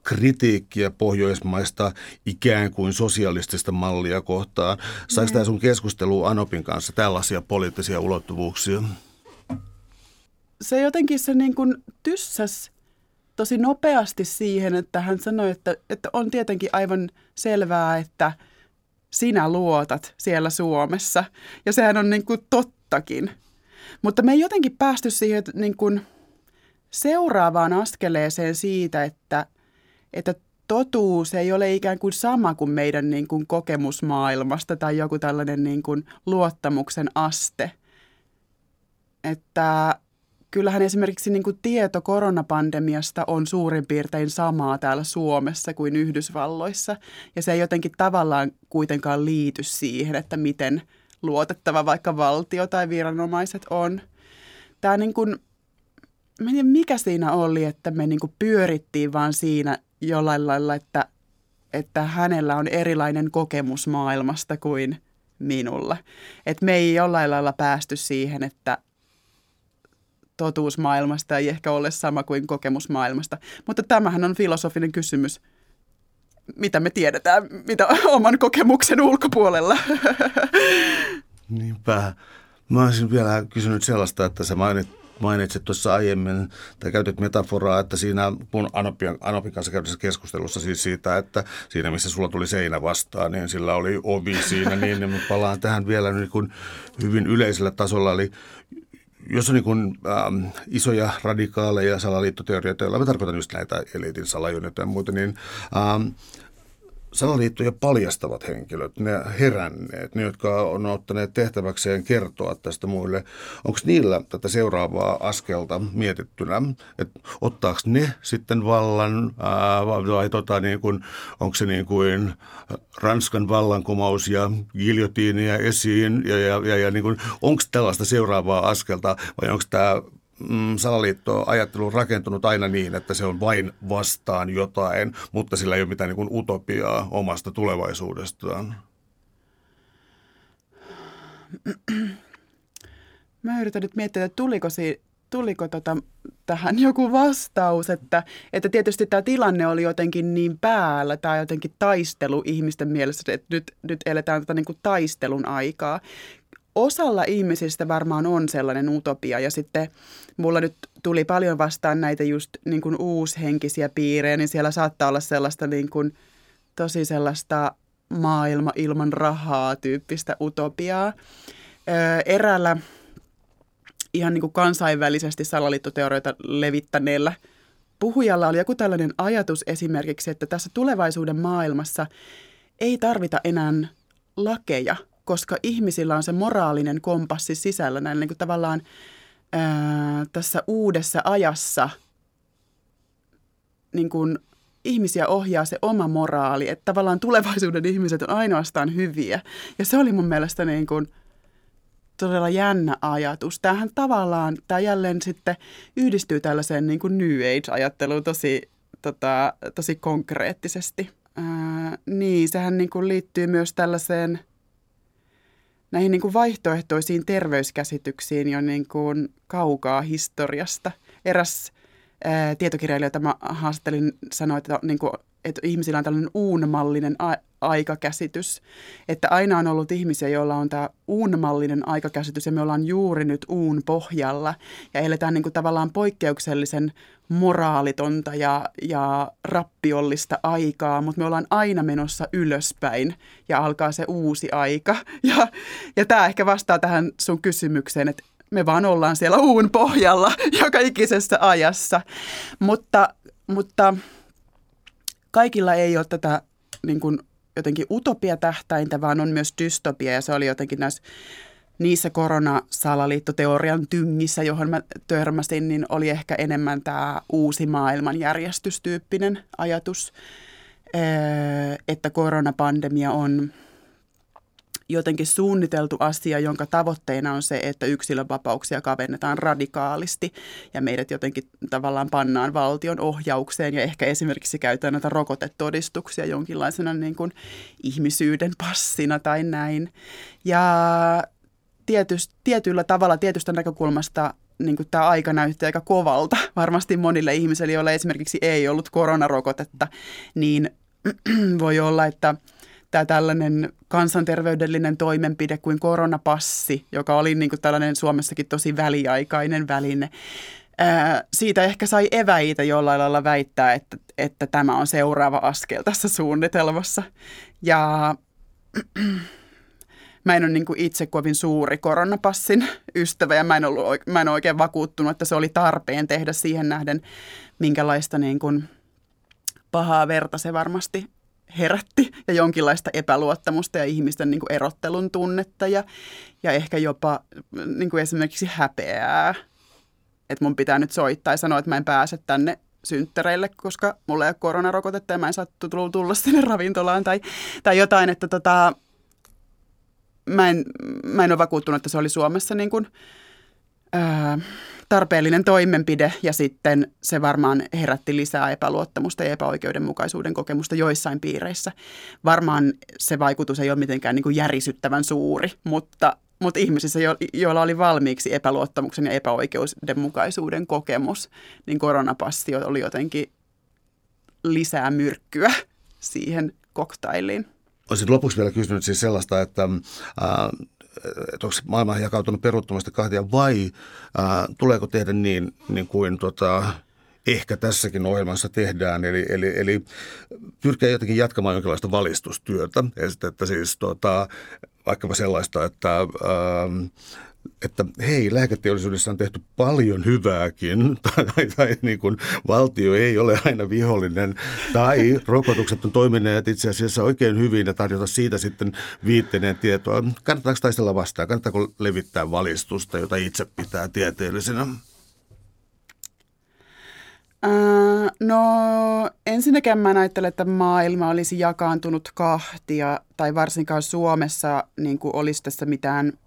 kritiikkiä pohjoismaista ikään kuin sosialistista mallia kohtaan. Saiko mm. tämä sun keskustelu Anopin kanssa tällaisia poliittisia ulottuvuuksia? Se jotenkin se niin kuin tyssäs tosi nopeasti siihen, että hän sanoi, että, että on tietenkin aivan selvää, että sinä luotat siellä Suomessa. Ja sehän on niin kuin tottakin. Mutta me ei jotenkin päästy siihen niin kuin seuraavaan askeleeseen siitä, että – että totuus ei ole ikään kuin sama kuin meidän niin kuin kokemusmaailmasta tai joku tällainen niin kuin luottamuksen aste. Että kyllähän esimerkiksi niin kuin tieto koronapandemiasta on suurin piirtein samaa täällä Suomessa kuin Yhdysvalloissa. Ja se ei jotenkin tavallaan kuitenkaan liity siihen, että miten luotettava vaikka valtio tai viranomaiset on. Tämä niin kuin, mikä siinä oli, että me niin kuin pyörittiin vaan siinä jollain lailla, että, että hänellä on erilainen kokemus maailmasta kuin minulla. Että me ei jollain lailla päästy siihen, että totuus maailmasta ei ehkä ole sama kuin kokemus maailmasta. Mutta tämähän on filosofinen kysymys. Mitä me tiedetään, mitä oman kokemuksen ulkopuolella? Niinpä. Mä olisin vielä kysynyt sellaista, että sä mainit mainitsit tuossa aiemmin, tai käytit metaforaa, että siinä kun Anopin, Anopin kanssa käydyssä keskustelussa siis siitä, että siinä missä sulla tuli seinä vastaan, niin sillä oli ovi siinä, niin, niin palaan tähän vielä niin kuin hyvin yleisellä tasolla, eli jos on niin kuin, ähm, isoja radikaaleja salaliittoteorioita, joilla mä tarkoitan just näitä eliitin salajuonita ja muuta, niin ähm, salaliittoja paljastavat henkilöt, ne heränneet, ne, jotka on ottaneet tehtäväkseen kertoa tästä muille, onko niillä tätä seuraavaa askelta mietittynä, että ottaako ne sitten vallan ää, vai tota, niin onko se niin kuin Ranskan vallankumous ja giljotiinia esiin ja, ja, ja, ja niin onko tällaista seuraavaa askelta vai onko tämä mm, salaliitto-ajattelu on rakentunut aina niin, että se on vain vastaan jotain, mutta sillä ei ole mitään niin kuin utopiaa omasta tulevaisuudestaan. Mä yritän nyt miettiä, että tuliko, si- tuliko tota, tähän joku vastaus, että, että tietysti tämä tilanne oli jotenkin niin päällä, tämä jotenkin taistelu ihmisten mielessä, että nyt, nyt eletään tätä niin kuin taistelun aikaa osalla ihmisistä varmaan on sellainen utopia ja sitten mulla nyt tuli paljon vastaan näitä just niin kuin uushenkisiä piirejä, niin siellä saattaa olla sellaista niin kuin, tosi sellaista maailma ilman rahaa tyyppistä utopiaa. Öö, eräällä ihan niin kuin kansainvälisesti salaliittoteorioita levittäneellä puhujalla oli joku tällainen ajatus esimerkiksi, että tässä tulevaisuuden maailmassa ei tarvita enää lakeja – koska ihmisillä on se moraalinen kompassi sisällä näin niin kuin tavallaan ää, tässä uudessa ajassa niin kuin ihmisiä ohjaa se oma moraali, että tavallaan tulevaisuuden ihmiset on ainoastaan hyviä. Ja se oli mun mielestä niin kuin todella jännä ajatus. Tämähän tavallaan, tämä jälleen sitten yhdistyy tällaiseen niin kuin New Age-ajatteluun tosi, tota, tosi konkreettisesti. Ää, niin, sehän niin kuin liittyy myös tällaiseen näihin niin kuin vaihtoehtoisiin terveyskäsityksiin jo niin kuin kaukaa historiasta. Eräs ää, tietokirjailija, jota mä haastattelin, sanoi, että, niin kuin, että ihmisillä on tällainen uunmallinen a- aikakäsitys. Että aina on ollut ihmisiä, joilla on tämä uunmallinen aikakäsitys ja me ollaan juuri nyt uun pohjalla. Ja eletään niin kuin tavallaan poikkeuksellisen moraalitonta ja, ja rappiollista aikaa, mutta me ollaan aina menossa ylöspäin ja alkaa se uusi aika. Ja, ja tämä ehkä vastaa tähän sun kysymykseen, että me vaan ollaan siellä uun pohjalla joka ikisessä ajassa. Mutta, mutta kaikilla ei ole tätä niin kuin jotenkin utopia-tähtäintä, vaan on myös dystopia ja se oli jotenkin näissä niissä koronasalaliittoteorian tyngissä, johon mä törmäsin, niin oli ehkä enemmän tämä uusi maailmanjärjestystyyppinen ajatus, että koronapandemia on jotenkin suunniteltu asia, jonka tavoitteena on se, että yksilönvapauksia kavennetaan radikaalisti ja meidät jotenkin tavallaan pannaan valtion ohjaukseen ja ehkä esimerkiksi käytetään näitä rokotetodistuksia jonkinlaisena niin kuin ihmisyyden passina tai näin. Ja tietyst, tietyllä tavalla tietystä näkökulmasta niin kuin tämä aika näytti aika kovalta varmasti monille ihmisille, joilla esimerkiksi ei ollut koronarokotetta, niin voi olla, että – tämä tällainen kansanterveydellinen toimenpide kuin koronapassi, joka oli niin kuin tällainen Suomessakin tosi väliaikainen väline. Siitä ehkä sai eväitä jollain lailla väittää, että, että tämä on seuraava askel tässä suunnitelmassa. Ja mä en ole niin kuin itse kovin suuri koronapassin ystävä ja mä en, ollut, mä en ole oikein vakuuttunut, että se oli tarpeen tehdä siihen nähden, minkälaista niin kuin pahaa verta se varmasti herätti ja jonkinlaista epäluottamusta ja ihmisten niin kuin erottelun tunnetta ja, ja ehkä jopa niin kuin esimerkiksi häpeää, että mun pitää nyt soittaa ja sanoa, että mä en pääse tänne synttäreille, koska mulla ei ole koronarokotetta ja mä en saa tulla sinne ravintolaan tai, tai jotain, että tota, mä, en, mä en ole vakuuttunut, että se oli Suomessa niin kuin, ää, tarpeellinen toimenpide ja sitten se varmaan herätti lisää epäluottamusta ja epäoikeudenmukaisuuden kokemusta joissain piireissä. Varmaan se vaikutus ei ole mitenkään niin kuin järisyttävän suuri, mutta, mutta ihmisissä, jo, joilla oli valmiiksi epäluottamuksen ja epäoikeudenmukaisuuden kokemus, niin koronapassi oli jotenkin lisää myrkkyä siihen koktailiin. Olisin lopuksi vielä kysynyt siis sellaista, että äh, että onko maailma jakautunut peruttomasti kahtia vai ää, tuleeko tehdä niin, niin kuin tota, ehkä tässäkin ohjelmassa tehdään, eli, eli, eli pyrkiä jotenkin jatkamaan jonkinlaista valistustyötä, että, että siis tota, vaikkapa sellaista, että ää, että hei, lääketeollisuudessa on tehty paljon hyvääkin, tai, tai, tai niin kuin valtio ei ole aina vihollinen, tai rokotukset on toimineet itse asiassa oikein hyvin ja tarjota siitä sitten viitteinen tietoa. Kannattaako taistella vastaan? Kannattaako levittää valistusta, jota itse pitää tieteellisenä? Äh, no ensinnäkään mä ajattelen, että maailma olisi jakaantunut kahtia, tai varsinkaan Suomessa niin kuin olisi tässä mitään –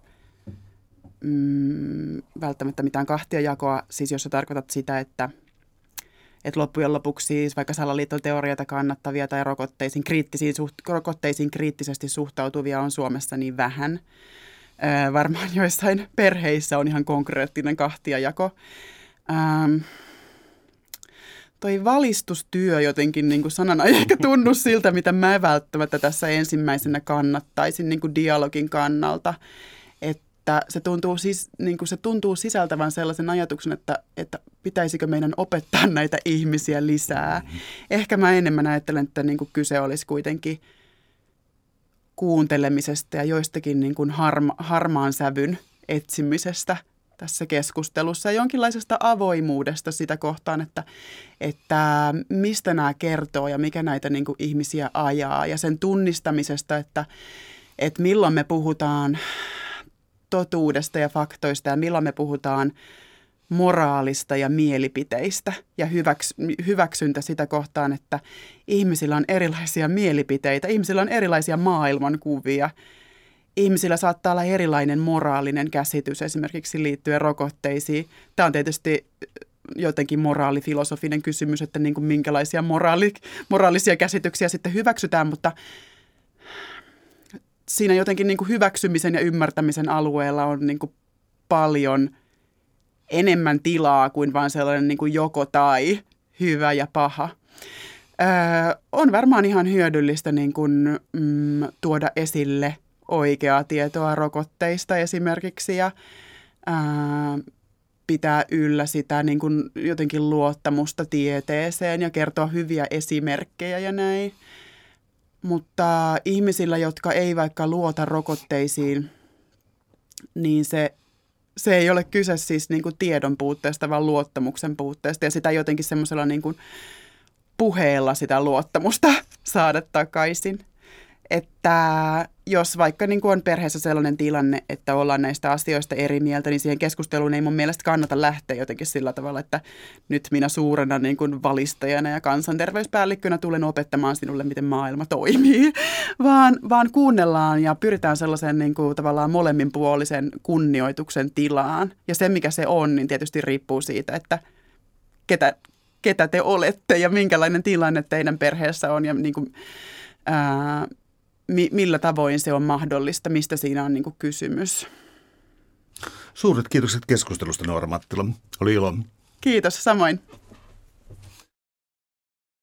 mm, välttämättä mitään kahtiajakoa, siis jos sä tarkoitat sitä, että, että loppujen lopuksi siis vaikka salaliiton teorioita kannattavia tai rokotteisiin, kriittisiin, suht, rokotteisiin kriittisesti suhtautuvia on Suomessa niin vähän. Öö, varmaan joissain perheissä on ihan konkreettinen kahtiajako. Ähm, toi valistustyö jotenkin niin kuin sanana ei ehkä tunnu siltä, mitä mä välttämättä tässä ensimmäisenä kannattaisin niin kuin dialogin kannalta että se tuntuu, siis, niin kuin se tuntuu sisältävän sellaisen ajatuksen, että, että pitäisikö meidän opettaa näitä ihmisiä lisää. Mm-hmm. Ehkä mä enemmän ajattelen, että niin kuin kyse olisi kuitenkin kuuntelemisesta ja joistakin niin kuin harma, harmaan sävyn etsimisestä tässä keskustelussa ja jonkinlaisesta avoimuudesta sitä kohtaan, että, että mistä nämä kertoo ja mikä näitä niin kuin ihmisiä ajaa ja sen tunnistamisesta, että, että milloin me puhutaan totuudesta ja faktoista ja milloin me puhutaan moraalista ja mielipiteistä ja hyväks, hyväksyntä sitä kohtaan, että ihmisillä on erilaisia mielipiteitä, ihmisillä on erilaisia maailmankuvia ihmisillä saattaa olla erilainen moraalinen käsitys esimerkiksi liittyen rokotteisiin. Tämä on tietysti jotenkin moraalifilosofinen kysymys, että niin kuin minkälaisia moraali, moraalisia käsityksiä sitten hyväksytään, mutta siinä jotenkin niin kuin hyväksymisen ja ymmärtämisen alueella on niin kuin paljon enemmän tilaa kuin vain sellainen niin kuin joko tai, hyvä ja paha. Öö, on varmaan ihan hyödyllistä niin kuin, mm, tuoda esille oikeaa tietoa rokotteista esimerkiksi ja öö, pitää yllä sitä niin kuin jotenkin luottamusta tieteeseen ja kertoa hyviä esimerkkejä ja näin. Mutta ihmisillä, jotka ei vaikka luota rokotteisiin, niin se, se ei ole kyse siis niin kuin tiedon puutteesta, vaan luottamuksen puutteesta. Ja sitä jotenkin semmoisella niin puheella sitä luottamusta saada takaisin. Että jos vaikka niin kuin on perheessä sellainen tilanne, että ollaan näistä asioista eri mieltä, niin siihen keskusteluun ei mun mielestä kannata lähteä jotenkin sillä tavalla, että nyt minä suurena niin kuin valistajana ja kansanterveyspäällikkönä tulen opettamaan sinulle, miten maailma toimii, vaan, vaan kuunnellaan ja pyritään sellaisen niin kuin tavallaan molemminpuolisen kunnioituksen tilaan. Ja se, mikä se on, niin tietysti riippuu siitä, että ketä, ketä te olette ja minkälainen tilanne teidän perheessä on ja niin kuin, ää, mi- millä tavoin se on mahdollista, mistä siinä on niin kuin kysymys. Suuret kiitokset keskustelusta, Noora Mattila. Oli ilo. Kiitos, samoin.